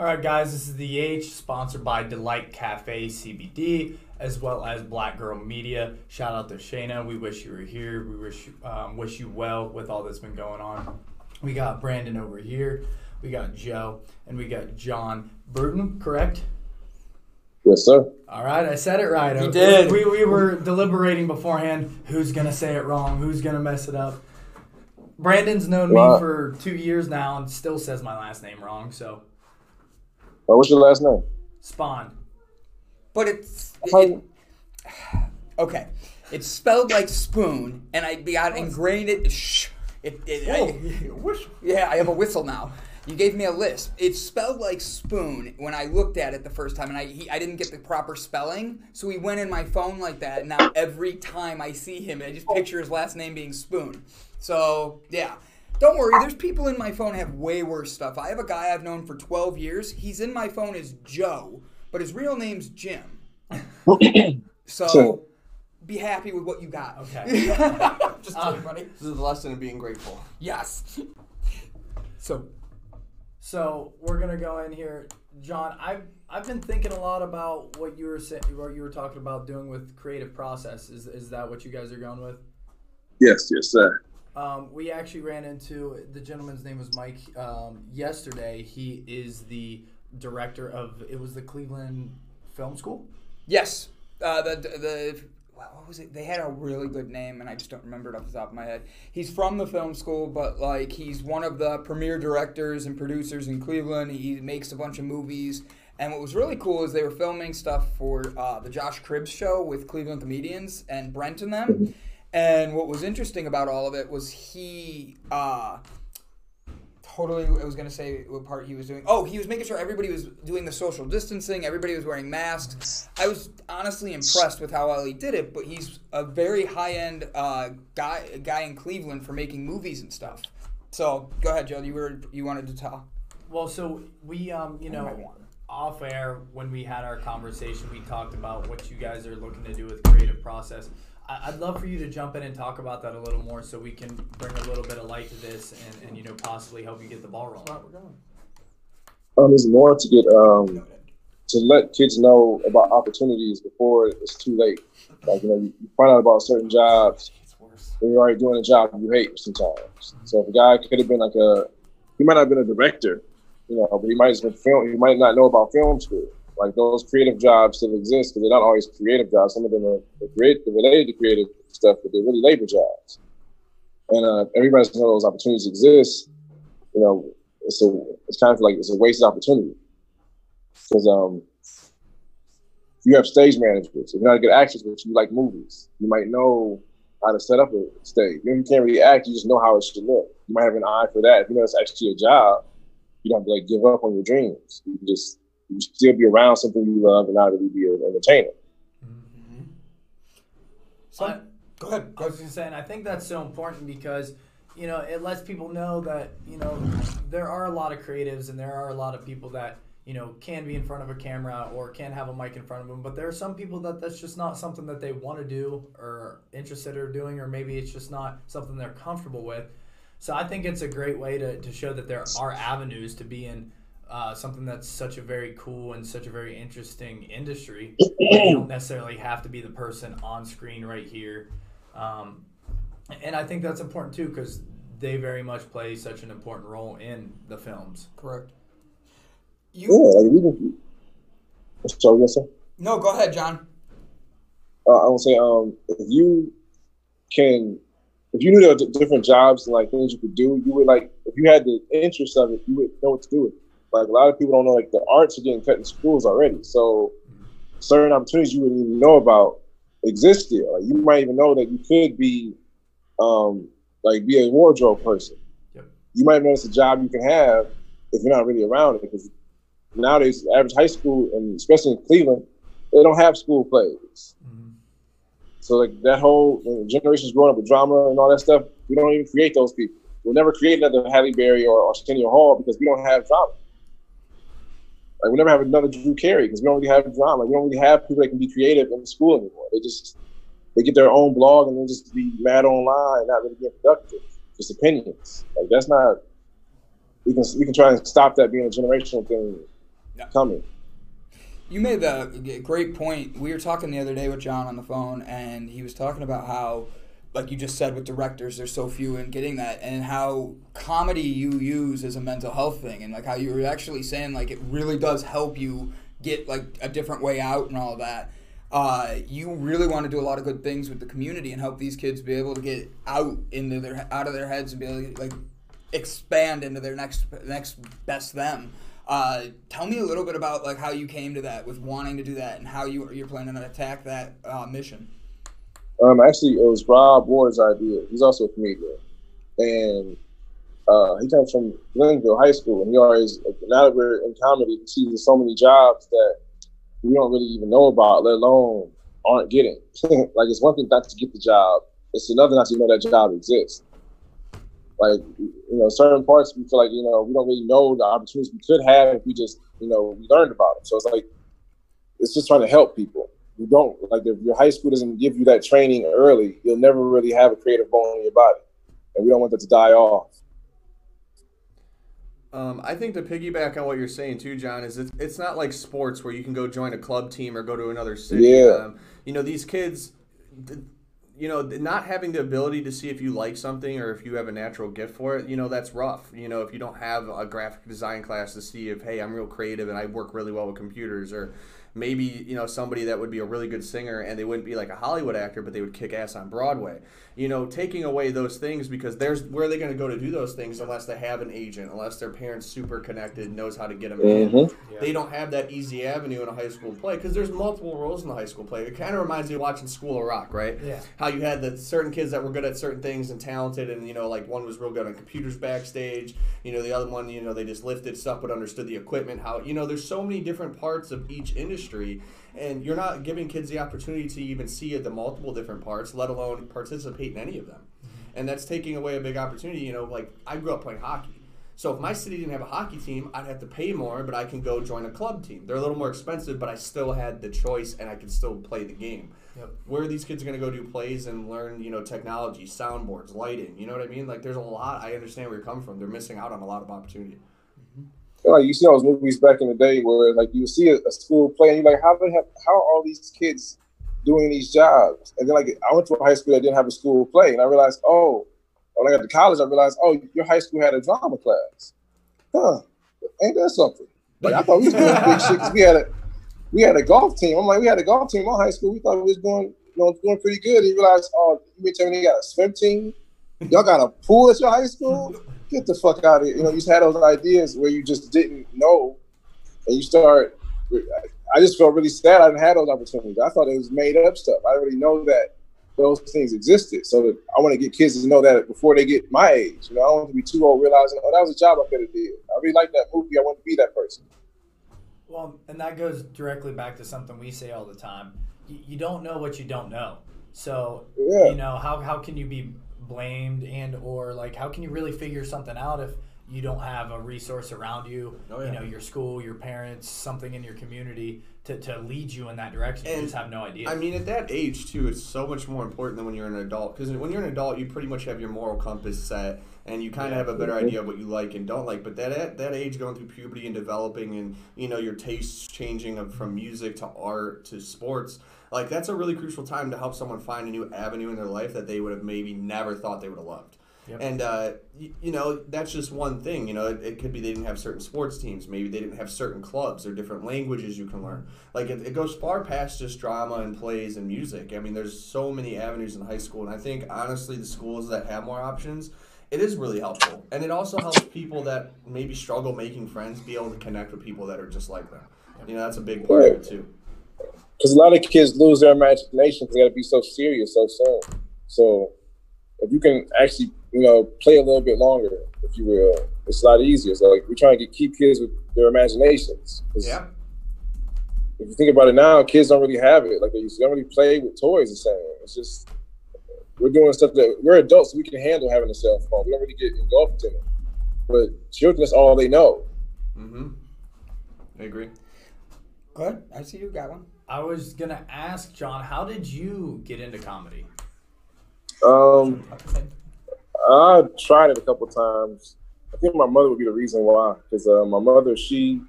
All right, guys, this is the H, sponsored by Delight Cafe CBD, as well as Black Girl Media. Shout out to Shayna. We wish you were here. We wish um, wish you well with all that's been going on. We got Brandon over here. We got Joe, and we got John Bruton. Correct? Yes, sir. All right, I said it right. You did. We, we were deliberating beforehand. Who's gonna say it wrong? Who's gonna mess it up? Brandon's known Well, me for two years now and still says my last name wrong. So Uh, what's your last name? Spawn. But it's How- it- okay. It's spelled like spoon, and I got ingrained it. Shh. It, it, I- yeah, I have a whistle now. You gave me a list. It's spelled like spoon when I looked at it the first time, and I he, I didn't get the proper spelling, so he went in my phone like that. And now every time I see him, I just picture his last name being Spoon. So yeah, don't worry. There's people in my phone have way worse stuff. I have a guy I've known for 12 years. He's in my phone as Joe, but his real name's Jim. So be happy with what you got. Okay. Just uh, kidding, buddy. This is the lesson of being grateful. Yes. So So we're gonna go in here, John. I've I've been thinking a lot about what you were saying, what you were talking about doing with creative process. Is is that what you guys are going with? Yes, yes, sir. Um, we actually ran into the gentleman's name was Mike um, yesterday. He is the director of it was the Cleveland Film School. yes, uh, the the what was it? They had a really good name, and I just don't remember it off the top of my head. He's from the film school, but like he's one of the premier directors and producers in Cleveland. He makes a bunch of movies. And what was really cool is they were filming stuff for uh, the Josh Cribbs show with Cleveland comedians and Brent and them. And what was interesting about all of it was he uh, totally I was gonna say what part he was doing. Oh, he was making sure everybody was doing the social distancing, everybody was wearing masks. I was honestly impressed with how well he did it, but he's a very high end uh, guy guy in Cleveland for making movies and stuff. So go ahead, Joe. You were you wanted to talk. Well, so we, um, you know, off air when we had our conversation, we talked about what you guys are looking to do with creative process. I- I'd love for you to jump in and talk about that a little more, so we can bring a little bit of light to this, and, and you know, possibly help you get the ball rolling. Um, there's more to get um to let kids know about opportunities before it's too late. Like you know, you, you find out about certain jobs It's when you're already doing a job you hate sometimes. So if a guy could have been like a, he might not have been a director, you know, but he might have been film. He might not know about film school. Like those creative jobs still exist, but they're not always creative jobs. Some of them are, related to creative stuff, but they're really labor jobs. And uh, everybody knows those opportunities exist. You know, it's a it's kind of like it's a wasted opportunity because um, you have stage managers. If you're not a good actress, but you like movies, you might know how to set up a stage. You can't really act, you just know how it should look. You might have an eye for that. If you know it's actually a job, you don't have to like give up on your dreams. You just you can still be around something you love and not really be an entertainer. Mm-hmm. So, Go ahead. I was just saying, I think that's so important because, you know, it lets people know that, you know, there are a lot of creatives and there are a lot of people that, you know, can be in front of a camera or can have a mic in front of them. But there are some people that that's just not something that they want to do or interested in doing, or maybe it's just not something they're comfortable with. So I think it's a great way to, to show that there are avenues to be in uh, something that's such a very cool and such a very interesting industry. you don't necessarily have to be the person on screen right here. Um, and I think that's important too because they very much play such an important role in the films. Correct. Yeah, You like we can. So yes, sir. no. Go ahead, John. Uh, I would say, um, if you can, if you knew there were d- different jobs and like things you could do, you would like, if you had the interest of it, you would know what to do with it. Like a lot of people don't know, like the arts are getting cut in schools already. So certain opportunities you wouldn't even know about exist there. Like you might even know that you could be, um, like be a wardrobe person. Yep. You might know it's a job you can have if you're not really around it because nowadays average high school and especially in Cleveland, they don't have school plays. So like that whole uh, generations growing up with drama and all that stuff, we don't even create those people. We'll never create another Halle Berry or Arsenio Hall because we don't have drama. Like we never have another Drew Carey because we don't really have drama. We don't really have people that can be creative in school anymore. They just they get their own blog and they just be mad online, not really being productive, just opinions. Like that's not. We can we can try and stop that being a generational thing coming. You made a great point. We were talking the other day with John on the phone, and he was talking about how, like you just said, with directors, there's so few in getting that, and how comedy you use as a mental health thing, and like how you were actually saying like it really does help you get like a different way out and all that. Uh, you really want to do a lot of good things with the community and help these kids be able to get out into their out of their heads and be able to like expand into their next next best them. Uh, tell me a little bit about like how you came to that with wanting to do that and how you you're planning to attack that uh, mission. Um, actually, it was Rob Ward's idea. He's also a comedian, and uh, he comes from Glenville High School, and he always now that we're in comedy, he sees so many jobs that we don't really even know about, let alone aren't getting. like it's one thing not to get the job; it's another not to know that job exists. Like you know, certain parts we feel like you know we don't really know the opportunities we could have if we just you know we learned about them. So it's like it's just trying to help people. You don't like if your high school doesn't give you that training early, you'll never really have a creative bone in your body, and we don't want that to die off. Um, I think to piggyback on what you're saying too, John, is it's, it's not like sports where you can go join a club team or go to another city. Yeah. Um, you know, these kids, you know, not having the ability to see if you like something or if you have a natural gift for it, you know, that's rough. You know, if you don't have a graphic design class to see if, hey, I'm real creative and I work really well with computers or maybe you know somebody that would be a really good singer and they wouldn't be like a Hollywood actor, but they would kick ass on Broadway. You know, taking away those things because there's where are they going to go to do those things unless they have an agent, unless their parents super connected, knows how to get them in. Mm-hmm. They don't have that easy avenue in a high school play because there's multiple roles in the high school play. It kind of reminds me of watching School of Rock, right? Yeah. How you had the certain kids that were good at certain things and talented, and you know, like one was real good on computers backstage. You know, the other one, you know, they just lifted stuff but understood the equipment. How you know, there's so many different parts of each industry and you're not giving kids the opportunity to even see the multiple different parts, let alone participate in any of them. Mm-hmm. And that's taking away a big opportunity. You know, like I grew up playing hockey. So if my city didn't have a hockey team, I'd have to pay more, but I can go join a club team. They're a little more expensive, but I still had the choice and I could still play the game. Yep. Where are these kids going to go do plays and learn, you know, technology, soundboards, lighting? You know what I mean? Like there's a lot. I understand where you're coming from. They're missing out on a lot of opportunity. Like you see those movies back in the day where like you see a, a school play and you're like, how they have how are all these kids doing these jobs? And then like I went to a high school that didn't have a school play, and I realized, oh, when I got to college, I realized, oh, your high school had a drama class. Huh? Ain't that something? Like I thought we was doing big shit 'cause we had a we had a golf team. I'm like, we had a golf team in high school. We thought we was doing you know doing pretty good. And you realize, oh, you mean tell me they got a swim team? Y'all got a pool at your high school? Get the fuck out of here. You know, you just had those ideas where you just didn't know, and you start. I just felt really sad. I didn't have those opportunities. I thought it was made up stuff. I really know that those things existed. So that I want to get kids to know that before they get my age. You know, I don't want to be too old realizing, oh, that was a job I could have did. I really like that movie. I want to be that person. Well, and that goes directly back to something we say all the time. You, you don't know what you don't know. So, Yeah. you know, how, how can you be blamed and or like how can you really figure something out if you don't have a resource around you, Oh, you know, your school, your parents, something in your community to, to lead you in that direction. you just have no idea. I mean, at that age too, it's so much more important than when you're an adult. Because when you're an adult, you pretty much have your moral compass set, and you kind of have a better idea of what you like and don't like. But that at that age, going through puberty and developing, and you know your tastes changing from music to art to sports, like that's a really crucial time to help someone find a new avenue in their life that they would have maybe never thought they would have loved. Yep. And uh, you, you know that's just one thing. You know, it, it could be they didn't have certain sports teams. Maybe they didn't have certain clubs or different languages you can learn. Like it, it goes far past just drama and plays and music. I mean, there's so many avenues in high school, and I think honestly, the schools that have more options, it is really helpful. And it also helps people that maybe struggle making friends be able to connect with people that are just like them. You know, that's a big part of it too. Because a lot of kids lose their imagination because they got to be so serious so soon. So if you can actually, you know, play a little bit longer, if you will, it's a lot easier. So like we're trying to get, keep kids with their imaginations. Yeah. If you think about it now, kids don't really have it. Like they used to. Don't really play with toys the same. It's just we're doing stuff that we're adults. So we can handle having a cell phone. We don't really get engulfed in it. But children, that's all they know. Mm-hmm. I agree. Good. I see you got one. I was gonna ask John, how did you get into comedy? Um, I tried it a couple times. I think my mother would be the reason why, because uh, my mother she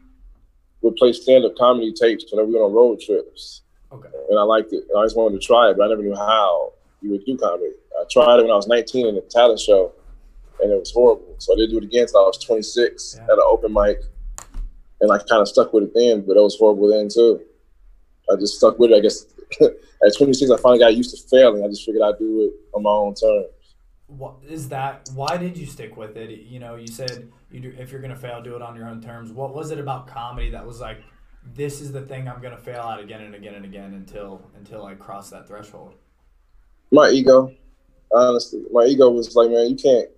would play stand up comedy tapes whenever we went on road trips. Okay. And I liked it. And I just wanted to try it, but I never knew how you would do comedy. I tried it when I was 19 in a talent show, and it was horrible. So I did do it again until I was 26 Yeah. at an open mic, and I kind of stuck with it then, but it was horrible then too. I just stuck with it. I guess at 26, I finally got used to failing. I just figured I'd do it on my own terms. What is that? Why did you stick with it? You know, you said you do, if you're gonna fail, do it on your own terms. What was it about comedy that was like, this is the thing I'm gonna fail at again and again and again until until I cross that threshold? My ego, honestly, my ego was like, man, you can't.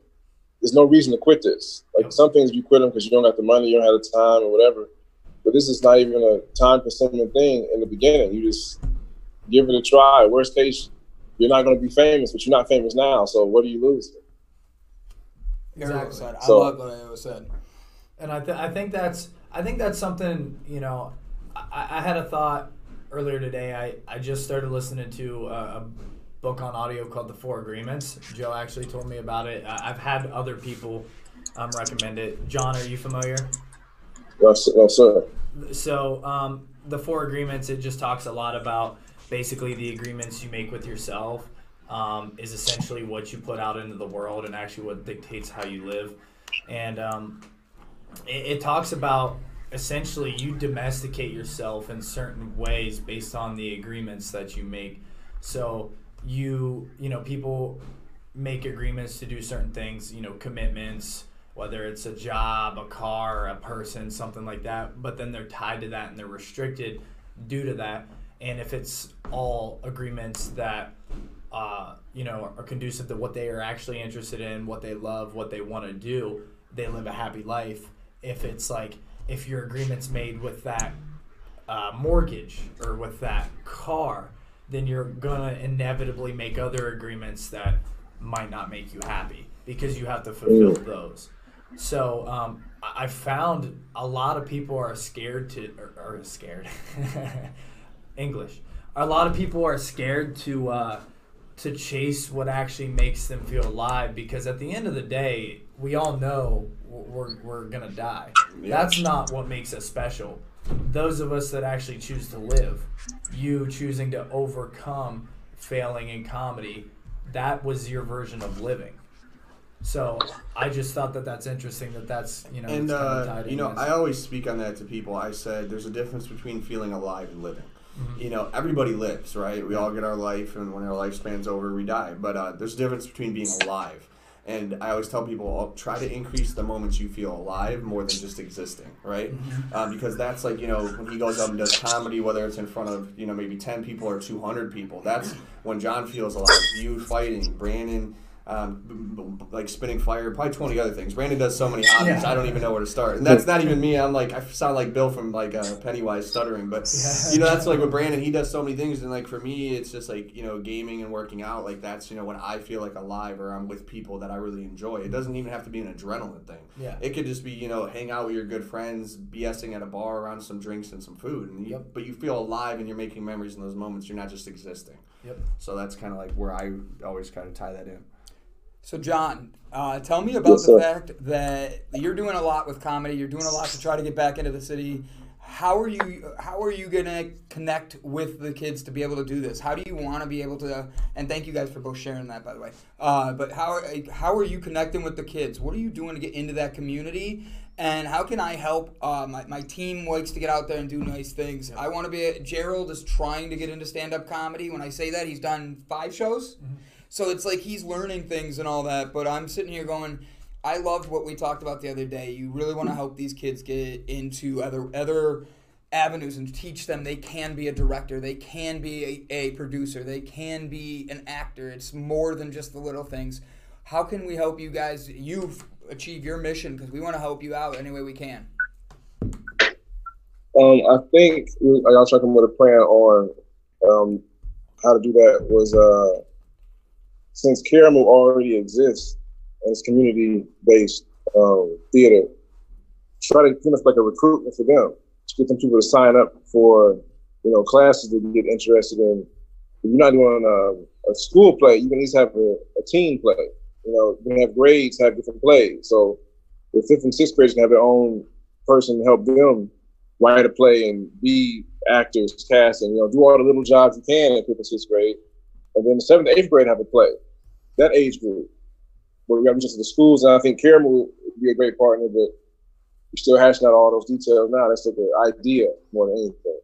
There's no reason to quit this. Like some things you quit them because you don't have the money, you don't have the time, or whatever. But this is not even a time-consuming thing in the beginning. You just give it a try. Worst case, you're not going to be famous, but you're not famous now. So what do you lose? Exactly. said. I love what I said. And I, th- I think that's I think that's something you know. I, I had a thought earlier today. I, I just started listening to a, a book on audio called The Four Agreements. Joe actually told me about it. I, I've had other people um, recommend it. John, are you familiar? No, sir. So um, the Four Agreements it just talks a lot about basically the agreements you make with yourself um, is essentially what you put out into the world and actually what dictates how you live. And um, it, it talks about essentially you domesticate yourself in certain ways based on the agreements that you make. So you you know people make agreements to do certain things, you know, commitments, whether it's a job, a car, a person, something like that, but then they're tied to that and they're restricted due to that. And if it's all agreements that uh, you know are conducive to what they are actually interested in, what they love, what they want to do, they live a happy life. If it's like if your agreement's made with that uh, mortgage or with that car, then you're gonna inevitably make other agreements that might not make you happy because you have to fulfill those. So um, I found a lot of people are scared to or scared English. A lot of people are scared to uh, to chase what actually makes them feel alive because at the end of the day, we all know we're, we're gonna die. Yeah. That's not what makes us special. Those of us that actually choose to live, you choosing to overcome failing in comedy, that was your version of living. So I just thought that that's interesting that that's you know And uh, tied you know, I always speak on that to people. I said there's a difference between feeling alive and living. Mm-hmm. You know, everybody lives, right? We all get our life, and when our lifespan's over, we die. But uh, there's a difference between being alive. And I always tell people, oh, try to increase the moments you feel alive more than just existing, right? Mm-hmm. Um, because that's like, you know, when he goes up and does comedy, whether it's in front of, you know, maybe 10 people or 200 people, that's when John feels alive. You fighting, Brandon, um, like spinning fire, probably 20 other things. Brandon does so many hobbies, Yeah. I don't even know where to start. And that's not even me. I'm like, I sound like Bill from like uh, Pennywise stuttering. But, Yeah. you know, that's like with Brandon, he does so many things. And like for me, it's just like, you know, gaming and working out. Like that's, you know, when I feel like alive or I'm with people that I really enjoy. It doesn't even have to be an adrenaline thing. Yeah. It could just be, you know, hang out with your good friends, BSing at a bar around some drinks and some food. And you, Yep. But you feel alive and you're making memories in those moments. You're not just existing. Yep. So that's kind of like where I always kind of tie that in. So, John, uh, tell me about Yes, the sir. fact that you're doing a lot with comedy. You're doing a lot to try to get back into the city. How are you? How are you gonna connect with the kids to be able to do this? How do you want to be able to? And thank you guys for both sharing that, by the way. Uh, but how how are you connecting with the kids? What are you doing to get into that community? And how can I help? Uh, my, my team likes to get out there and do nice things. I want to be. Gerald is trying to get into stand up comedy. When I say that, he's done five shows. So it's like he's learning things and all that, but I'm sitting here going, I loved what we talked about the other day. You really want to help these kids get into other other avenues and teach them they can be a director, they can be a, a producer, they can be an actor. It's more than just the little things. How can we help you guys you achieve your mission because we want to help you out any way we can. Um, I think I was talking with a plan on um, how to do that was uh, since Karamu already exists it's community based um, theater, try to finish like a recruitment for them to get some people to sign up for you know classes that you get interested in. If you're not doing a, a school play, you can at least have a, a team play. You know, you can have grades have different plays. So the fifth and sixth graders can have their own person to help them write a play and be actors, cast, and you know, do all the little jobs you can in fifth and sixth grade. And then the seventh, eighth grade have a play. That age group. But we have just the schools, and I think Karamu will be a great partner, but we're still hashing out all those details now. That's like the idea more than anything.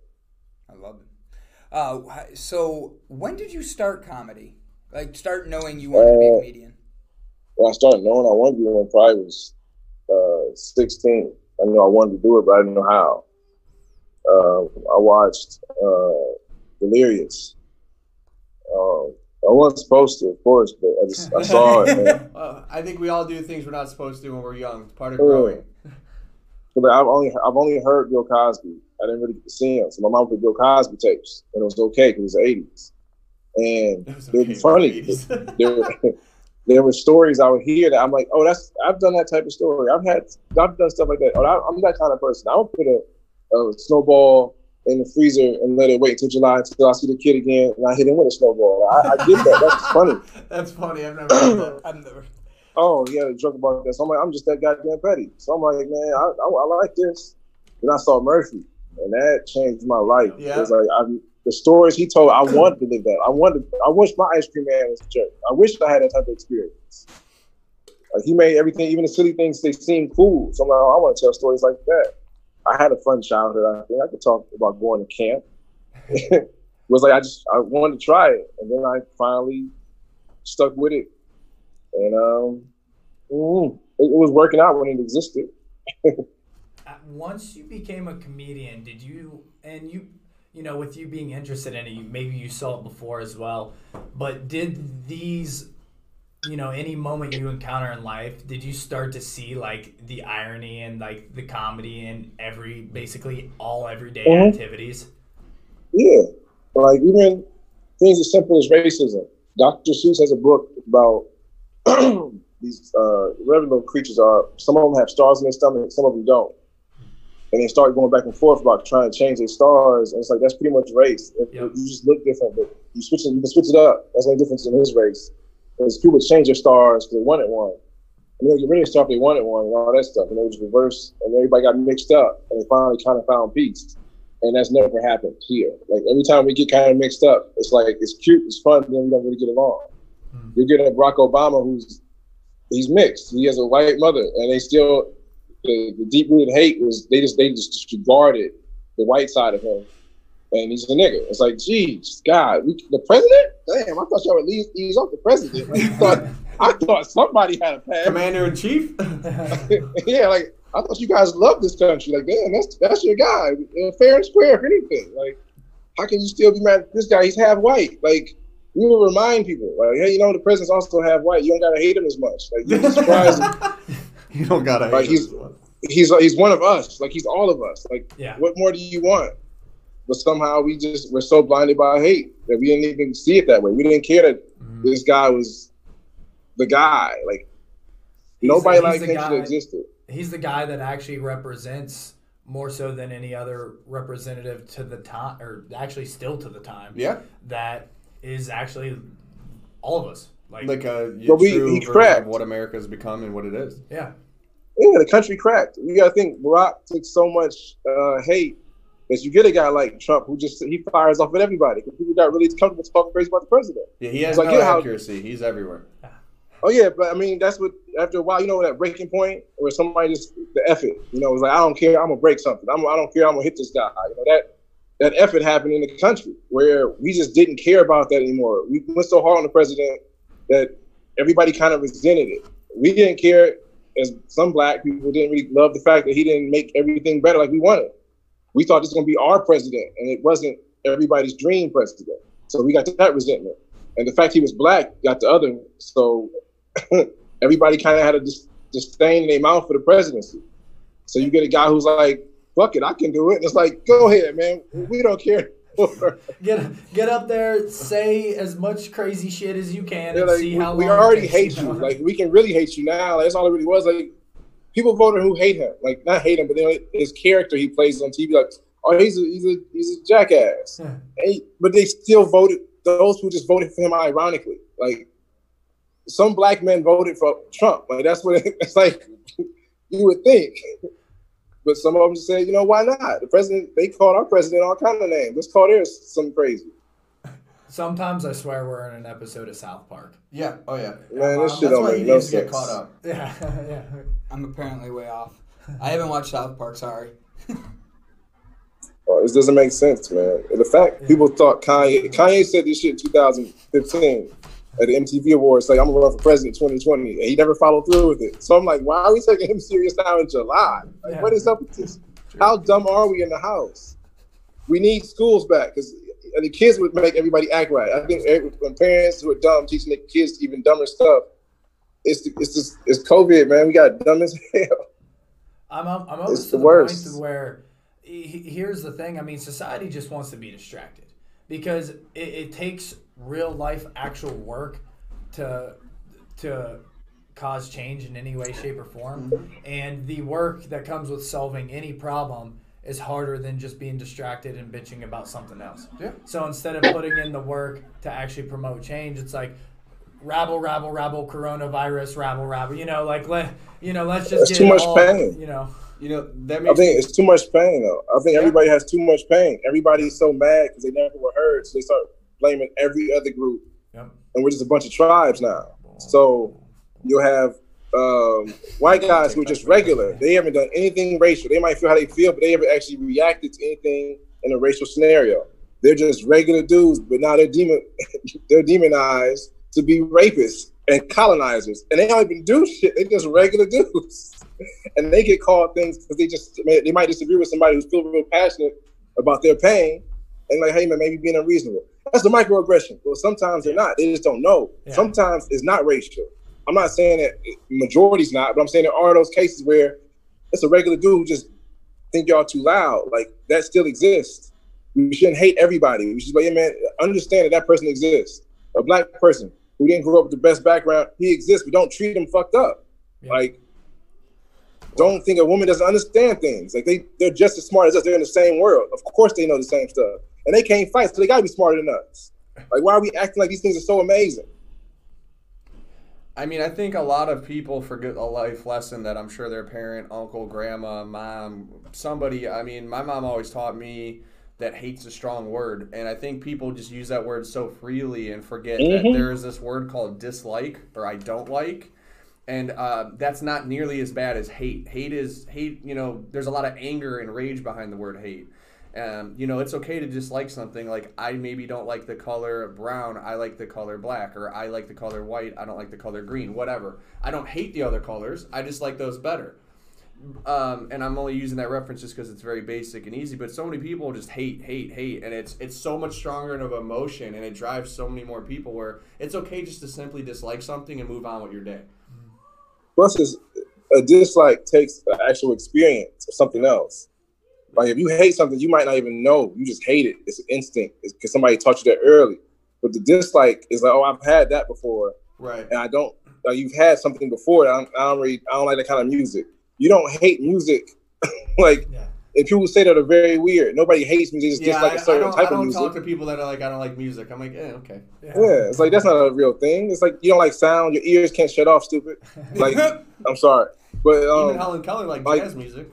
I love it. Uh, so when did you start comedy? Like start knowing you wanted to be a Uh, comedian? When I started knowing I wanted to be one, probably was uh, 16. I knew I wanted to do it, but I didn't know how. Uh, I watched uh, Delirious. Um, I wasn't supposed to, of course, but I just I saw it. Man. Uh, I think we all do things we're not supposed to do when we're young. It's part of growing. But I've only I've only heard Bill Cosby. I didn't really get to see him. So my mom put Bill Cosby tapes, and it was okay because it was the 80s. And It was they okay were funny. the 80s. there, there were stories I would hear that I'm like, oh, that's I've done that type of story. I've had I've done stuff like that. Oh, I, I'm that kind of person. I would put a, a snowball in the freezer and let it wait until July until I see the kid again and I hit him with a snowball. I, I get that. That's funny. That's funny. I've never that. I've never. Oh, yeah, a joke about that. So I'm like, I'm just that goddamn petty. So I'm like, man, I, I, I like this. Then I saw Murphy, and that changed my life. Yeah. It was like I, the stories he told, I wanted to live that. I wanted. I wish my ice cream man was a jerk. I wish I had that type of experience. Like he made everything, even the silly things, they seem cool. So I'm like, oh, I want to tell stories like that. I had a fun childhood. I think I could talk about going to camp. it was like I just I wanted to try it, and then I finally stuck with it, and um, mm, it, it was working out when it existed. Uh, Once you became a comedian, did you and you you know with you being interested in it, maybe you saw it before as well, but did these you know any moment you encounter in life did you start to see like the irony and like the comedy in every basically all everyday Mhm. activities Yeah, like even things as simple as racism. Dr. Seuss has a book about these uh, whatever little creatures are. Some of them have stars in their stomach, some of them don't. And they start going back and forth about trying to change their stars. And it's like that's pretty much race. Yep. You just look different, but you switch it. You can switch it up. That's the only difference in his race. Is people change their stars because they wanted one. And they get rid of stuff they wanted one and all that stuff. And it was reversed, and everybody got mixed up, and they finally kind of found peace and that's never happened here. Like every time we get kind of mixed up, it's like it's cute, it's fun, but then we don't really get along. Hmm. You're getting a Barack Obama who's he's mixed. He has a white mother, and they still the, the deep rooted hate was they just they just disregarded the white side of him, and he's a nigga. It's like, geez, God, we, the president? Damn, I thought y'all would ease, ease off the president. Like, I thought I thought somebody had a pass. Commander in chief. yeah, like I thought you guys love this country. Like, damn, that's that's your guy, Uh, fair and square, if anything. Like, how can you still be mad at this guy? He's half white. Like, we will remind people, like, hey, you know, the president's also half white. You don't gotta hate him as much. Like, you'd be surprised. you don't gotta. Like, hate he's- him as much. he's he's one of us. Like, he's all of us. Like, yeah what more do you want? But somehow we just we're so blinded by hate that we didn't even see it that way. We didn't care that Mhm. this guy was the guy. Like, He's- nobody he's like the him guy- should existed. he's the guy that actually represents more so than any other representative to the time or actually still to the time Yeah, that is actually all of us like, like a But we- true he version of what America's become and what it is. yeah Yeah, the country cracked. You got to think Barack took so much uh, hate that you get a guy like Trump who just he fires off at everybody because people got really comfortable talking crazy about the president. Yeah, he has It's like, no yeah, how- accuracy. He's everywhere. Oh yeah, but I mean that's what after a while you know that breaking point where somebody just the effort you know it's like I don't care I'm gonna break something I'm I don't care I'm gonna hit this guy you know that that effort happened in the country where we just didn't care about that anymore. We went so hard on the president that everybody kind of resented it. We didn't care as some black people didn't really love the fact that he didn't make everything better like we wanted. We thought this was gonna be our president, and it wasn't everybody's dream president. So we got that resentment, and the fact he was black got the other. So everybody kind of had a dis- disdain in their mouth for the presidency. So you get a guy who's like, "Fuck it, I can do it." And it's like, "Go ahead, man. We don't care." get get up there say as much crazy shit as you can They're and like, see we, how we already hate you. Like we can really hate you now. Like, that's all it really was. Like people voted who hate him. Like not hate him, but then his character he plays on TV. Like oh, he's a he's a he's a jackass. Hmm. Yeah. He- but they still voted those who just voted for him ironically. Like some black men voted for Trump. Like that's what it, it's like. You would think, But some of them said, you know, why not? The president, they called our president all kind of names. Let's call theirs something crazy. Sometimes I swear we're in an episode of South Park. Yeah. Oh yeah. Man, this Um, shit That's don't why he make no needs to sense. get caught up. Yeah, yeah. I'm apparently way off. I haven't watched South Park. Sorry. Oh, this doesn't make sense, man. The fact people thought Kanye Kanye said this shit in 2015 at the MTV Awards, like I'm gonna run for president 2020, and he never followed through with it. So I'm like, why are we taking him serious now in July? Like, Yeah. what is up with this? How dumb are we in the house? We need schools back because the kids would make everybody act right. I think when parents who are dumb teaching their kids even dumber stuff, it's the, it's just it's COVID, man. We got dumb as hell. I'm I'm, I'm almost It's to the the, worst. point to where he- he- here's the thing. I mean, society just wants to be distracted because it, it takes real life, actual work to to cause change in any way, shape, or form. Mm-hmm. And the work that comes with solving any problem is harder than just being distracted and bitching about something else. Yeah. So instead of putting in the work to actually promote change, it's like rabble, rabble, rabble, coronavirus, rabble, rabble. You know, like let you know, let's just That's get too much all, pain. You know. You know that I think it's too much pain, though. I think Yeah. everybody has too much pain. Everybody's so mad because they never were heard, so they start blaming every other group, Yep. and we're just a bunch of tribes now. So you'll have um, white guys who are just regular. They haven't done anything racial. They might feel how they feel, but they haven't actually reacted to anything in a racial scenario. They're just regular dudes, but now they're demon, they're demonized to be rapists and colonizers, and they don't even do shit. They're just regular dudes, and they get called things because they just they might disagree with somebody who's feeling real passionate about their pain, and like, hey man, maybe being unreasonable. That's the microaggression. Well, sometimes they're not. They just don't know. Yeah. Sometimes it's not racial. I'm not saying that majority's not, but I'm saying there are those cases where it's a regular dude who just think y'all too loud. Like that still exists. We shouldn't hate everybody. We should be like, yeah, man, understand that that person exists. A black person who didn't grow up with the best background, he exists, but don't treat him fucked up. Yeah. Like, don't think a woman doesn't understand things. Like they, they're just as smart as us. They're in the same world. Of course they know the same stuff. And they can't fight, so they gotta be smarter than us. Like, why are we acting like these things are so amazing? I mean, I think a lot of people forget a life lesson that I'm sure their parent, uncle, grandma, mom, somebody. I mean, my mom always taught me that hate's a strong word, and I think people just use that word so freely and forget that Mhm. there is this word called dislike or I don't like, and uh, that's not nearly as bad as hate. Hate is hate. You know, there's a lot of anger and rage behind the word hate. Um, you know, it's okay to dislike something. Like I maybe don't like the color brown. I like the color black, or I like the color white. I don't like the color green. Whatever. I don't hate the other colors. I just like those better. Um, and I'm only using that reference just because it's very basic and easy. But so many people just hate, hate, hate, and it's it's so much stronger of emotion, and it drives so many more people. Where it's okay just to simply dislike something and move on with your day. Plus, a dislike takes an actual experience of something else. Like if you hate something, you might not even know. You just hate it. It's an instinct. It's because somebody taught you that early. But the dislike is like, oh, I've had that before, Right. and I don't. Like you've had something before. I don't, I don't really. I don't like that kind of music. You don't hate music. like Yeah. and people say that are very weird. Nobody hates music. They just I, a I certain don't, I type of don't music. talk to people that are like, I don't like music. I'm like, eh, okay. Yeah. Yeah, it's like that's not a real thing. It's like you don't like sound. Your ears can't shut off. Stupid. Like I'm sorry, but um, Even Helen Keller like like- jazz music.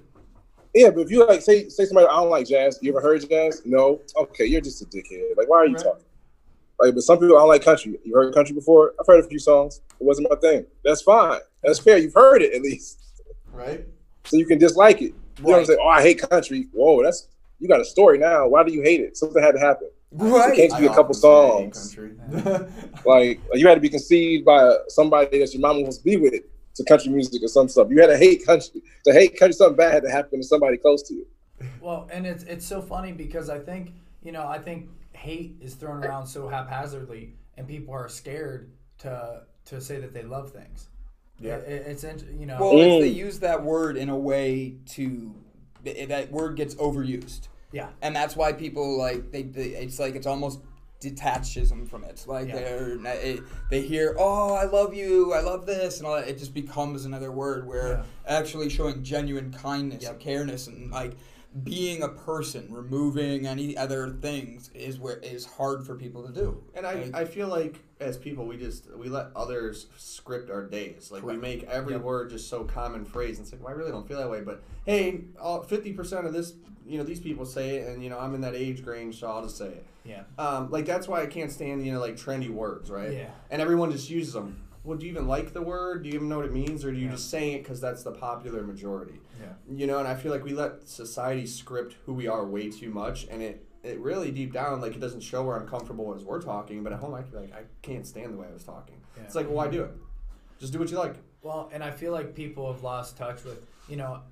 Yeah, but if you like say say somebody I don't like jazz, you ever heard jazz? No. Okay, you're just a dickhead. Like why are you Right. talking? Like, but some people I don't like country. You heard country before? I've heard a few songs. It wasn't my thing. That's fine. That's fair. You've heard it at least, Right. so you can dislike it. You know what I'm saying? "Oh, I hate country." Whoa, that's you got a story now. Why do you hate it? Something had to happen. Right. can't- be a couple often say I hate songs. Like you had to be conceived by somebody that your mama wants to be with to country music or some stuff. You had to hate country. To hate country, something bad had to happen to somebody close to you. Well, and it's it's so funny because I think you know I think hate is thrown around so haphazardly, and people are scared to to say that they love things. Yeah. It- it's you know. Well, it's, they Mm. use that word in a way to that word gets overused, yeah. and that's why people like they, they it's like it's almost detaches them from it. Like Yeah. they're it, they hear, "Oh, I love you, I love this," and all that. It just becomes another word where Yeah. actually showing genuine kindness Yep. and careness and like being a person, removing any other things is where is hard for people to do. And I, Like- I feel like as people we just we let others script our days. Like Correct. we make every Yep. word just so common phrase. And it's like, well, I really don't feel that way. But hey, fifty percent of this, you know, these people say it, and you know, I'm in that age range, so I'll just say it. Yeah. Um, like that's why I can't stand you know like trendy words, right? Yeah. And everyone just uses them. Well, do you even like the word? Do you even know what it means, or do you Yeah. just saying it because that's the popular majority? Yeah. You know, and I feel like we let society script who we are way too much, and it it really deep down like it doesn't show we're uncomfortable as we're talking, but at home I feel like I can't stand the way I was talking. Yeah. It's like, well, why do it? Just do what you like. Well, and I feel like people have lost touch with, you know,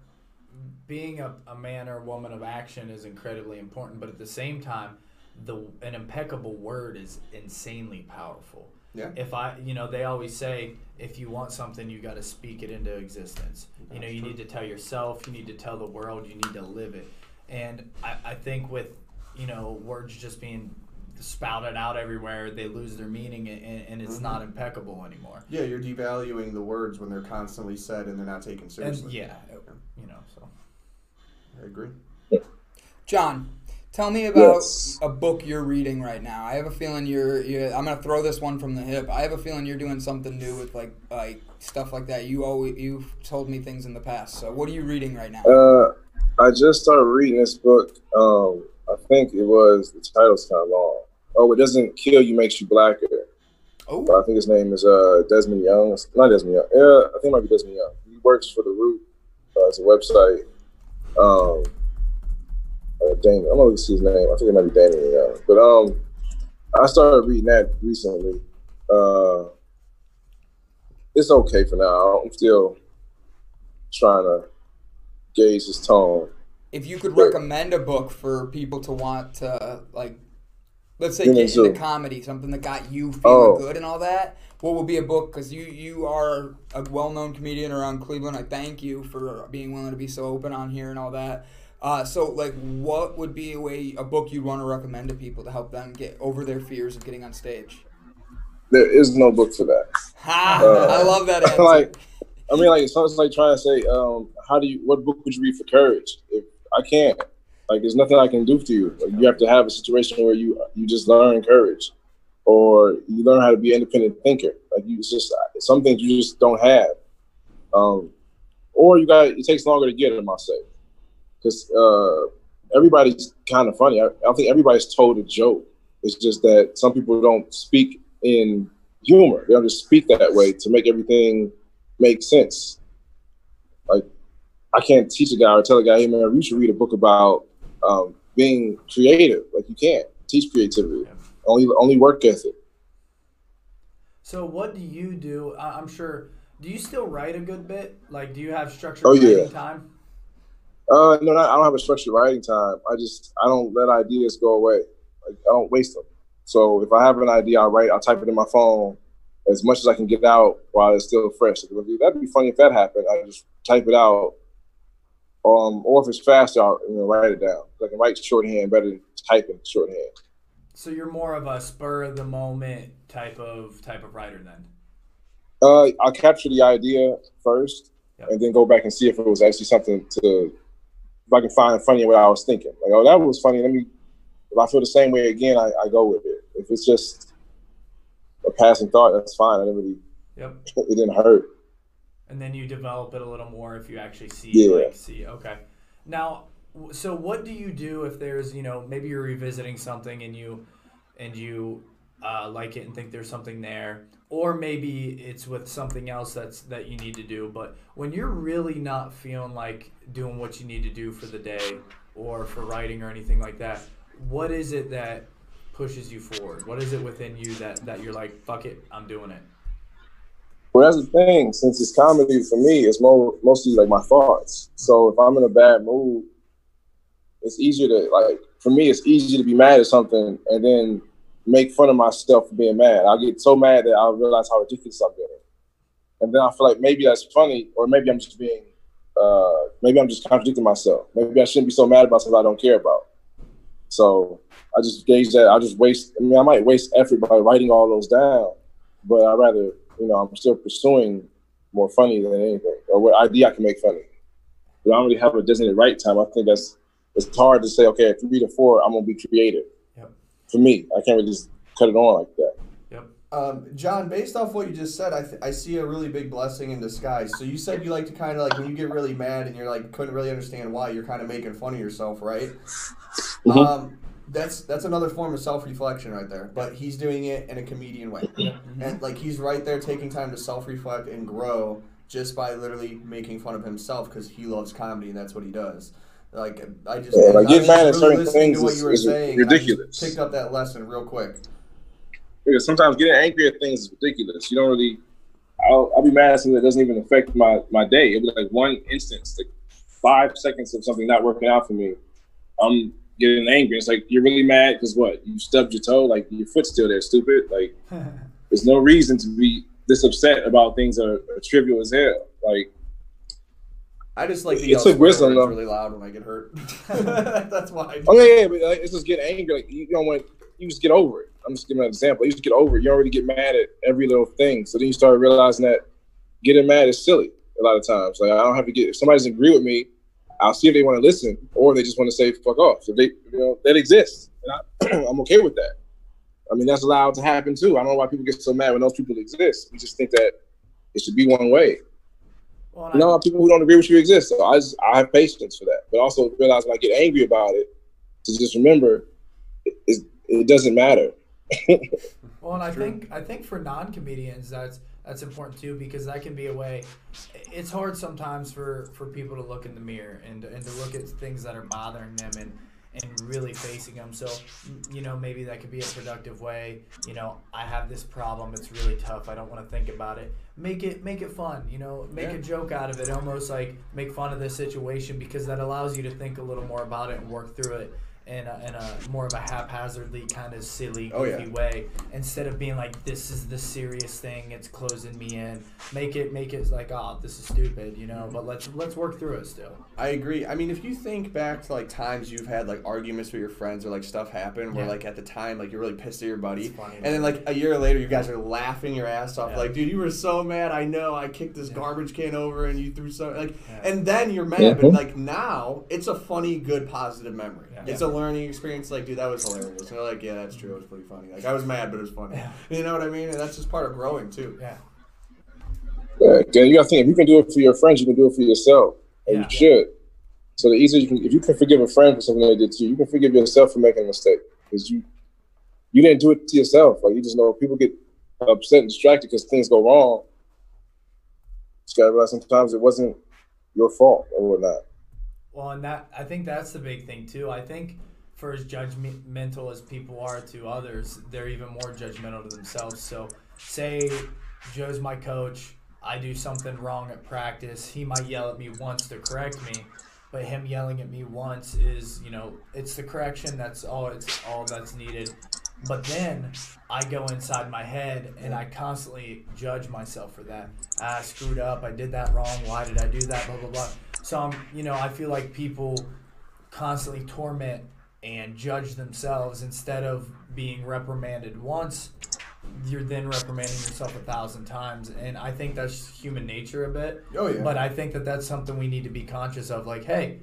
being a, a man or woman of action is incredibly important, but at the same time, the an impeccable word is insanely powerful. Yeah. If I, you know, they always say if you want something, you got to speak it into existence. You know, you true. need to tell yourself, you need to tell the world, you need to live it. And I, I think with, you know, words just being spouted out everywhere, they lose their meaning and, and it's Mm-hmm. not impeccable anymore. Yeah, you're devaluing the words when they're constantly said and they're not taken And seriously. yeah, you know, so. I agree. John, tell me about Yes. a book you're reading right now. I have a feeling you're, you're. I'm gonna throw this one from the hip. I have a feeling you're doing something new with like like stuff like that. You always you've told me things in the past. So what are you reading right now? Uh, I just started reading this book. Um, I think it was the title's kind of long. Oh, it doesn't kill you, makes you blacker. Oh, I think his name is uh, Desmond Young. It's Not Desmond Young. Yeah, I think it might be Desmond Young. He works for the Root. Uh, it's a website. Um, Damon. I'm gonna look see his name. I think it might be Damien Young. But um, I started reading that recently. Uh, it's okay for now. I'm still trying to gauge his tone. if you could Right. recommend a book for people to want to like, let's say get into comedy, something that got you feeling Oh. good and all that. What would be a book? Because you you are a well known comedian around Cleveland. I thank you for being willing to be so open on here and all that. Uh, so like, what would be a way a book you'd want to recommend to people to help them get over their fears of getting on stage? There is no book for that. Ha! Uh, I love that answer. like, I mean, like it's almost like trying to say, um, how do you? What book would you read for courage? If I can't, like, there's nothing I can do for you. Like, you have to have a situation where you you just learn courage, or you learn how to be an independent thinker. Like, you it's just some things you just don't have, um, or you got it takes longer to get them. I'll say, because uh, everybody's kind of funny. I, I think everybody's told a joke. It's just that some people don't speak in humor. They don't just speak that way to make everything make sense. Like, I can't teach a guy or tell a guy, hey man, you should read a book about um, being creative. Like, you can't teach creativity. Only, only work ethic. So what do you do? I- I'm sure. Do you still write a good bit? Like, do you have structured Oh, yeah. time? Uh, no, not, I don't have a structured writing time. I just I don't let ideas go away. Like I don't waste them. So if I have an idea, I'll write. I'll type it in my phone as much as I can get out while it's still fresh. That'd be funny if that happened. I just type it out. Um, or if it's faster, I'll you know, write it down. I can write shorthand better than typing shorthand. So you're more of a spur of the moment type of type of writer then. Uh, I'll capture the idea first, Yep. and then go back and see if it was actually something to. If I can find funny in what I was thinking, like, oh, that was funny. Let me. If I feel the same way again, I, I go with it. If it's just a passing thought, that's fine. I didn't really. Yep. It didn't hurt. And then you develop it a little more if you actually see Yeah. like see. Okay. Now, so what do you do if there's you know maybe you're revisiting something and you and you uh, like it and think there's something there, or maybe it's with something else that's that you need to do. But when you're really not feeling like doing what you need to do for the day or for writing or anything like that, what is it that pushes you forward? What is it within you that that you're like, fuck it, I'm doing it. Well, that's the thing. Since it's comedy for me, it's more mostly like my thoughts. So if I'm in a bad mood, it's easier to like. For me, it's easy to be mad at something and then make fun of myself for being mad. I'll get so mad that I'll realize how ridiculous I'm getting, and then I feel like maybe that's funny, or maybe I'm just being, uh, maybe I'm just contradicting myself. Maybe I shouldn't be so mad about something I don't care about. So I just gauge that. I just waste. I mean, I might waste effort by writing all those down, but I rather, you know, I'm still pursuing more funny than anything, or what idea I can make funny. But I don't really have a designated right time. I think that's it's hard to say, okay, three to four, I'm gonna be creative. Yep. For me, I can't really just cut it on like that. Yep. Um, John, based off what you just said, I, th- I see a really big blessing in disguise. So you said you like to kind of like when you get really mad and you're like couldn't really understand why you're kind of making fun of yourself, right? Mhm. Um, that's that's another form of self reflection right there. But he's doing it in a comedian way, and like he's right there taking time to self reflect and grow just by literally making fun of himself because he loves comedy and that's what he does. Like I just, Yeah, like, I getting mad at certain things is- you were is saying, and I just ridiculous. Picked up that lesson real quick. Because sometimes getting angry at things is ridiculous. You don't really. I'll, I'll be mad at something that doesn't even affect my, my day. It'll be like one instance, like five seconds of something not working out for me. I'm getting angry. It's like you're really mad because what? You stubbed your toe. Like your foot's still there, stupid. Like there's no reason to be this upset about things that are, are trivial as hell. Like I just like to It yell took swear wisdom, though. really loud when I get hurt. That's why. I do. Oh yeah, yeah, but like, it's just getting angry. Like you don't want, you just get over it. I'm just giving an example. You just get over it. You don't really get mad at every little thing. So then you start realizing that getting mad is silly a lot of times. Like I don't have to get if somebody doesn't agree with me, I'll see if they want to listen or they just want to say fuck off. So they, you know, that exists, and I, I'm okay with that. I mean, that's allowed to happen too. I don't know why people get so mad when those people exist. We just think that it should be one way. Well, and You I- people who don't agree with you exist. So I just, I have patience for that. But also realize when I get angry about it, to just remember, it, it, it doesn't matter. Well, and I think I think for non-comedians that's that's important too because that can be a way. It's hard sometimes for for people to look in the mirror and and to look at things that are bothering them and and really facing them. So you know maybe that could be a productive way. You know, I have this problem. It's really tough. I don't want to think about it. Make it make it fun. You know, make Yeah. a joke out of it. Almost like make fun of the situation because that allows you to think a little more about it and work through it. In a, in a more of a haphazardly kind of silly, Oh, goofy yeah. way instead of being like this is the serious thing it's closing me in make it make it like oh this is stupid you know mm-hmm. but let's let's work through it still I agree. I mean, if you think back to like times you've had like arguments with your friends or like stuff happen where Yeah. like at the time like you're really pissed at your buddy, funny, and then like a year later you guys are laughing your ass off Yeah. like, dude, you were so mad. I know I kicked this Yeah. garbage can over and you threw so like, Yeah. and then you're mad. But like now it's a funny, good, positive memory. Yeah. It's a learning experience. Like, dude, that was hilarious. And they're like, yeah, that's true. It was pretty funny. Like I was mad, but it was funny. Yeah. You know what I mean? And that's just part of growing too. yeah Yeah, you got to think if you can do it for your friends, you can do it for yourself, and Yeah. you should. So the easier you can, if you can forgive a friend for something they did to you, you can forgive yourself for making a mistake because you you didn't do it to yourself. Like you just know people get upset and distracted because things go wrong. Just gotta realize sometimes it wasn't your fault or whatnot. Well and that i think that's the big thing too. I think for as judgmental as people are to others they're even more judgmental to themselves. So say joe's my coach i do something wrong at practice he might yell at me once to correct me but him yelling at me once is you know it's the correction that's all it's all that's needed. But then i go inside my head and i constantly judge myself for that. "Ah, i screwed up i did that wrong why did i do that blah blah blah so i'm you know i feel like people constantly torment and judge themselves instead of being reprimanded once you're then reprimanding yourself a thousand times and i think that's human nature a bit Oh yeah. but I think that that's something we need to be conscious of. Like, hey,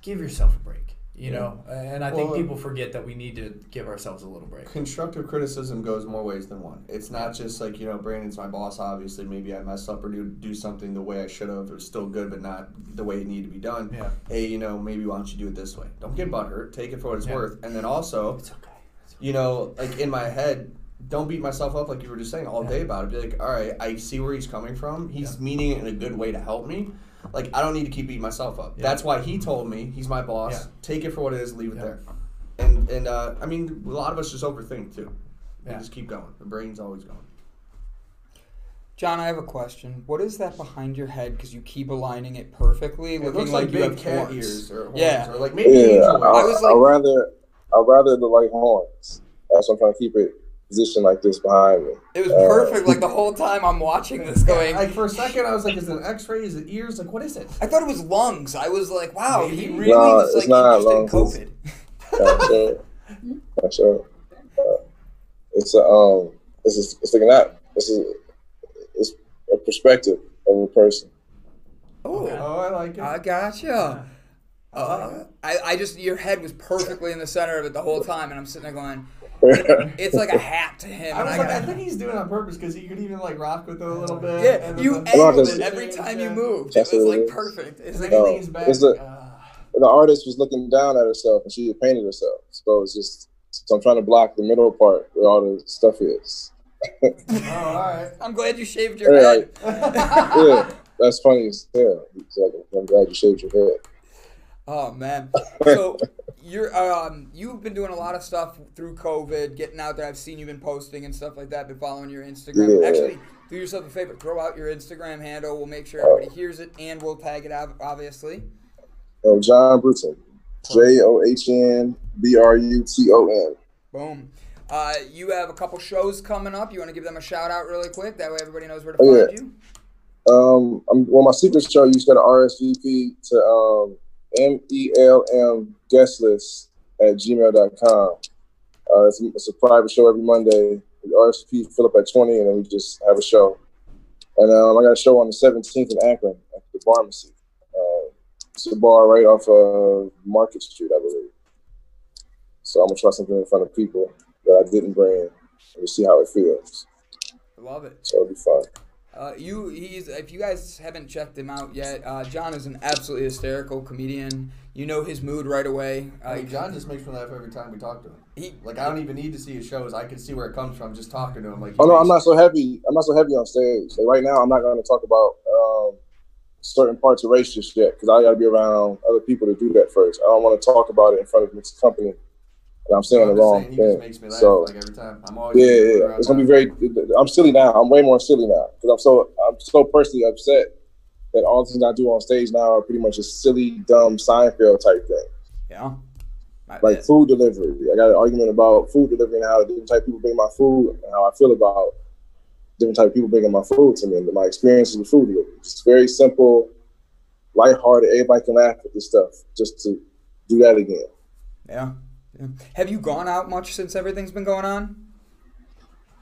give yourself a break. You Yeah. know, and I think Well, people forget that we need to give ourselves a little break. constructive criticism goes more ways than one. It's not just like, you know, Brandon's my boss, obviously. Maybe I mess up or do, do something the way I should have. It was still good, but not the way it needed to be done. Yeah, Hey, you know, maybe why don't you do it this way? Don't get butthurt. Take it for what it's Yeah. worth. And then also, it's okay. It's okay. you know, like in my head, don't beat myself up like you were just saying all Yeah. day about it. Be like, all right, I see where he's coming from. He's Yeah. meaning it in a good way to help me. Like, I don't need to keep beating myself up. Yeah. That's why he told me he's my boss. Yeah. Take it for what it is, leave it Yeah. there. And and uh, I mean, a lot of us just overthink too. We Yeah. just keep going. The brain's always going. John, I have a question. What is that behind your head? Because you keep aligning it perfectly, It looking looks like, like, you big have cat horns. ears or horns Yeah. or like maybe Yeah, angel I, I wings. was I like- rather I rather the like horns. That's why I'm trying to keep it positioned like this behind me. It was Uh, perfect. Like the whole time I'm watching this, going. like for a second, I was like, "Is it an X-ray? Is it ears? Like, what is it?" I thought it was lungs. I was like, wow, he really No, was like not interested in lungs, COVID. Not sure. Not sure. Uh, it's a um. It's a, it's like not. It's a, it's a perspective of a person. Oh, Oh, I like it. I gotcha. Uh, I, I just your head was perfectly in the center of it the whole time, and I'm sitting there going, it's like a hat to him. I and was like, I gotta- think he's doing it on purpose because he could even like rock with it a little bit. yeah, and you angled it every time you Yeah. moved. It was like it is. perfect. It's And like, then Oh, leans back. the- uh, the artist was looking down at herself and she had painted herself. So it's just so I'm trying to block the middle part where all the stuff is. oh, all right. I'm glad you shaved your Yeah, head. yeah, that's funny as hell. He's like, I'm glad you shaved your head. Oh man. So you're um you've been doing a lot of stuff through COVID, getting out there. I've seen you've been posting and stuff like that. Been following your Instagram. Yeah. Actually, do yourself a favor. Throw out your Instagram handle. We'll make sure everybody hears it, and we'll tag it out. Obviously. Oh, John Bruton, J O H N B R U T O N. Boom. Uh, you have a couple shows coming up. You want to give them a shout out really quick? That way everybody knows where to Oh, find yeah. you. Um, I'm, well, my secret show, you just got to RSVP to um, M E L M guest list at gmail.com. Uh, it's, a, it's a private show every Monday. We RSVP, fill up at 20, and then we just have a show. And um, I got a show on the 17th in Akron at the Pharmacy. Uh, it's a bar right off of Market Street, I believe. So I'm going to try something in front of people that I didn't bring and we'll see how it feels. I love it. So it'll be fun. Uh, you, he's. If you guys haven't checked him out yet, uh, John is an absolutely hysterical comedian. You know his mood right away. Uh, I mean, John just makes me laugh every time we talk to him. he, Like I don't even need to see his shows. I can see where it comes from just talking to him. Like Oh no, I'm not so heavy. I'm not so heavy on stage. Like right now, I'm not going to talk about um, certain parts of race just yet because I got to be around other people to do that first. I don't want to talk about it in front of mixed company, and I'm saying I'm the wrong saying, he just thing. makes me laugh So like every time. I'm always yeah, yeah, it's gonna be very. I'm silly now. I'm way more silly now because I'm so I'm so personally upset that all the things I do on stage now are pretty much just silly, dumb Seinfeld type thing. yeah. My like bad. food delivery. I got an argument about food delivery and how different type of people bring my food and how I feel about different type of people bringing my food to me and my experiences with food delivery. It's very simple, lighthearted. Everybody can laugh at this stuff. Just to do that again. Yeah. Yeah. Have you gone out much since everything's been going on?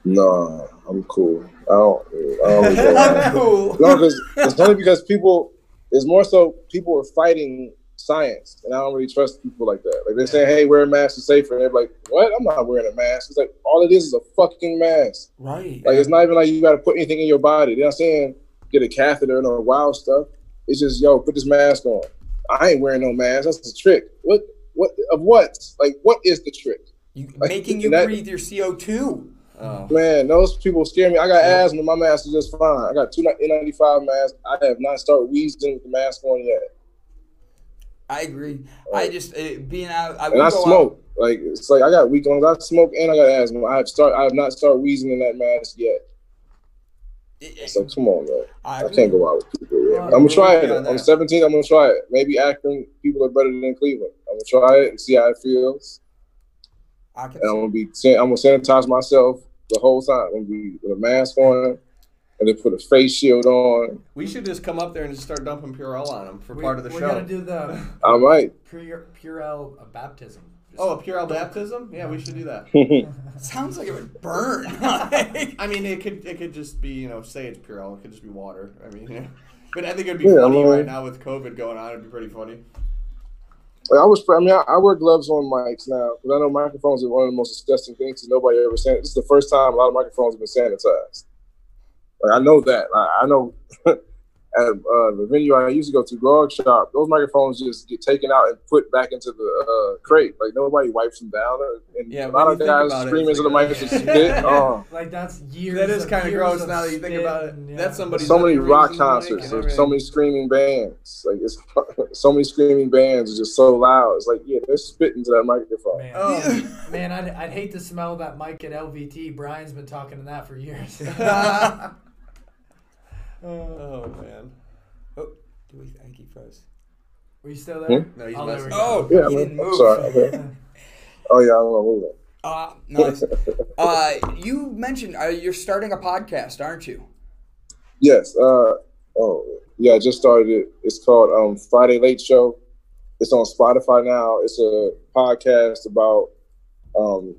No, I'm cool. I don't. I don't really go out. I'm cool. no, because it's only because people. It's more so people are fighting science, and I don't really trust people like that. Like they're saying, "Hey, wear a mask is safer," and they're like, "What? I'm not wearing a mask." It's like all it is is a fucking mask. Right. Like it's not even like you got to put anything in your body. You know what I'm saying? Get a catheter and all wild stuff. It's just yo, put this mask on. I ain't wearing no mask. That's the trick. What? What of what? Like what is the trick? You, Like, making you that- breathe your CO2. Oh. Man, those people scare me. I got asthma. My mask is just fine. I got two N95 masks. I have not started wheezing with the mask on yet. I agree. I just uh, being out. I And I go smoke. Like it's like I got weak lungs. I smoke and I got asthma. I have start. I have not started wheezing in that mask yet. Out. It's like, come on, man. I, I can't go out with people. Yeah. I'm gonna try it. working on On that. the 17th, I'm gonna try it. Maybe Akron people are better than Cleveland. I'm gonna try it and see how it feels. I can And I'm gonna be. I'm gonna sanitize myself the whole time. I'm gonna be with a mask on, and then put a face shield on. We should just come up there and just start dumping Purell on them for We, part of the show. We're gonna do the I might. pure Purell baptism. Just- oh, a Purell baptism? Yeah, we should do that. sounds like it would burn. I mean, it could it could just be you know say it's Purell. It could just be water. I mean, yeah. but I think it'd be Yeah, funny I mean- right now with COVID going on. It'd be pretty funny. I was. I mean, I, I wear gloves on mics now because I know microphones are one of the most disgusting things. that Nobody ever sanitized. This is the first time a lot of microphones have been sanitized. Like I know that. I, I know. At uh, the venue I used to go to, Grog Shop, those microphones just get taken out and put back into the uh, crate. Like nobody wipes them down. And Yeah, a lot of guys scream it's into the like, mic and spit. Oh. Like that's years. That is kind of gross now that you think spit about it. and, yeah. That's somebody. so many rock breathing in the mic concerts, and there's so many screaming bands. Like it's so many screaming bands are just so loud. It's like yeah, they're spitting to that microphone. Man, Oh. man, I'd, I'd hate to smell that mic at LVT. Brian's been talking to that for years. Uh, oh man. oh, do we? I think he froze. were you still there? Hmm? No, he's Oh, messing. Oh, Yeah, he man. didn't I'm move. sorry. Okay. Oh yeah, I don't know who that. Uh, nice. uh, you mentioned uh, you're starting a podcast, aren't you? Yes. Uh, oh, yeah. I just started it. It's called um, Friday Late Show. It's on Spotify now. It's a podcast about um,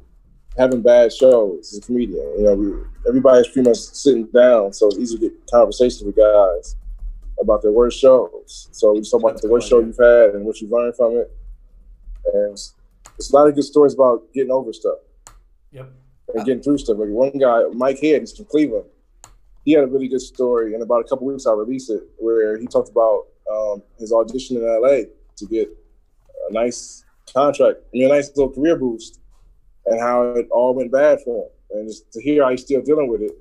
having bad shows. As a comedian, you know, we, everybody's pretty much sitting down, so it's easy to get conversations with guys. about their worst shows. So we talk about the worst show you've had and what you've learned from it. And it's, it's a lot of good stories about getting over stuff Yep. and getting through stuff. Like one guy, Mike Head, he's from Cleveland. He had a really good story. In about a couple weeks, I released it, where he talked about um, his audition in LA to get a nice contract, I mean, a nice little career boost, and how it all went bad for him. And just to hear how he's still dealing with it,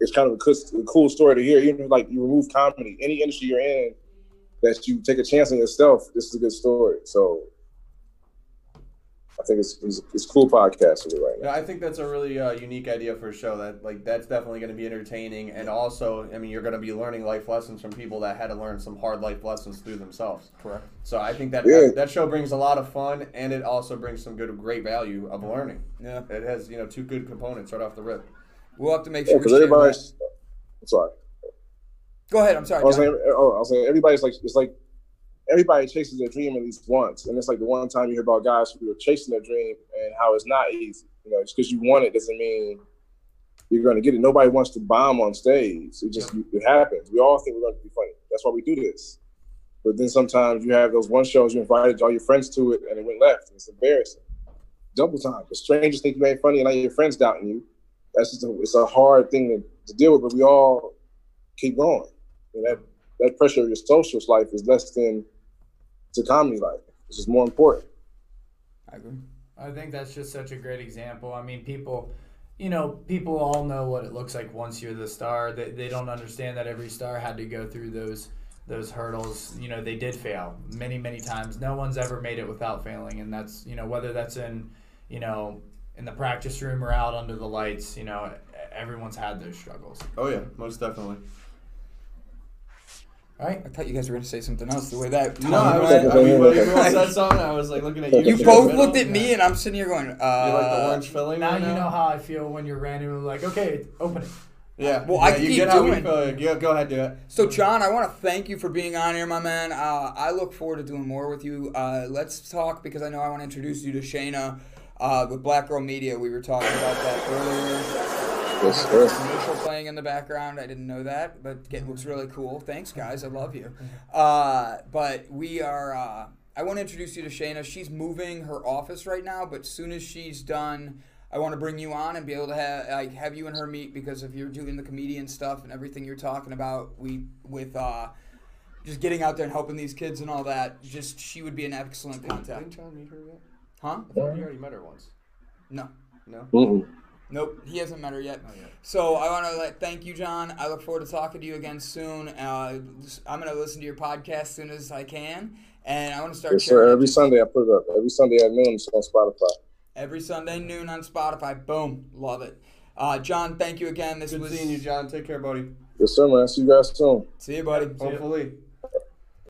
it's kind of a cool, a cool story to hear. Even like you remove comedy, any industry you're in, that you take a chance on yourself, this is a good story. So I think it's it's, it's cool podcast for me right now. Yeah, I think that's a really uh, unique idea for a show. That like that's definitely going to be entertaining, and also, I mean, you're going to be learning life lessons from people that had to learn some hard life lessons through themselves. Correct. So I think that Yeah. that, that show brings a lot of fun, and it also brings some good, great value of learning. Yeah. It has you know two good components right off the rip. We'll have to make Yeah, sure. because we everybody's. that. I'm sorry. Go ahead. I'm sorry. I was saying, oh, I was saying, everybody's like, it's like everybody chases their dream at least once, and it's like the one time you hear about guys who are chasing their dream and how it's not easy. You know, just because you want it doesn't mean you're going to get it. Nobody wants to bomb on stage. It just it happens. We all think we're going to be funny. That's why we do this. But then sometimes you have those one shows you invited all your friends to it, and it went left. It's embarrassing. Double time. The strangers think you ain't funny, and now your friends doubting you. That's just a, it's a hard thing to, to deal with. But we all keep going. And that that pressure of your social life is less than to comedy life. It's is more important. I agree. I think that's just such a great example. I mean, people, you know, people all know what it looks like once you're the star. They, they don't understand that every star had to go through those those hurdles. You know, they did fail many, many times. No one's ever made it without failing, and that's you know whether that's in you know in the practice room or out under the lights. You know, everyone's had those struggles. Oh yeah, most definitely. All right. I thought you guys were gonna say something else. The way that No, I, was. I mean, when everyone said something, I was like looking at you. you both looked at me, and I'm sitting here going, uh, You like the orange filling? Now right you know how I feel when you're randomly like, okay, open it. Yeah. Well, yeah, I you keep get how we doing- feel. Yeah, go ahead, do it. So, John, I want to thank you for being on here, my man. Uh, I look forward to doing more with you. Uh, let's talk because I know I want to introduce you to Shayna uh, with Black Girl Media. We were talking about that earlier. Yes, There's a sir. commercial playing in the background. I didn't know that, but it looks really cool. Thanks, guys. I love you. Uh, but we are. Uh, I want to introduce you to Shayna. She's moving her office right now, but soon as she's done, I want to bring you on and be able to have like have you and her meet because if you're doing the comedian stuff and everything you're talking about, we with uh, just getting out there and helping these kids and all that. Just she would be an excellent contact. Didn't contact, John meet her yet? huh? I thought you already met her once. No. No. Mm-mm. Nope, he hasn't met her yet. Yet. So I want to like thank you, John. I look forward to talking to you again soon. Uh, I'm gonna listen to your podcast as soon as I can, and I want to start Yes, sharing sir. Every Sunday I put it up. Every Sunday at noon it's on Spotify. every Sunday noon on Spotify. Boom, love it. Uh, John, thank you again. This Good was seeing you, John. Take care, buddy. Yes, sir, man. See you guys soon. See you, buddy. Hopefully.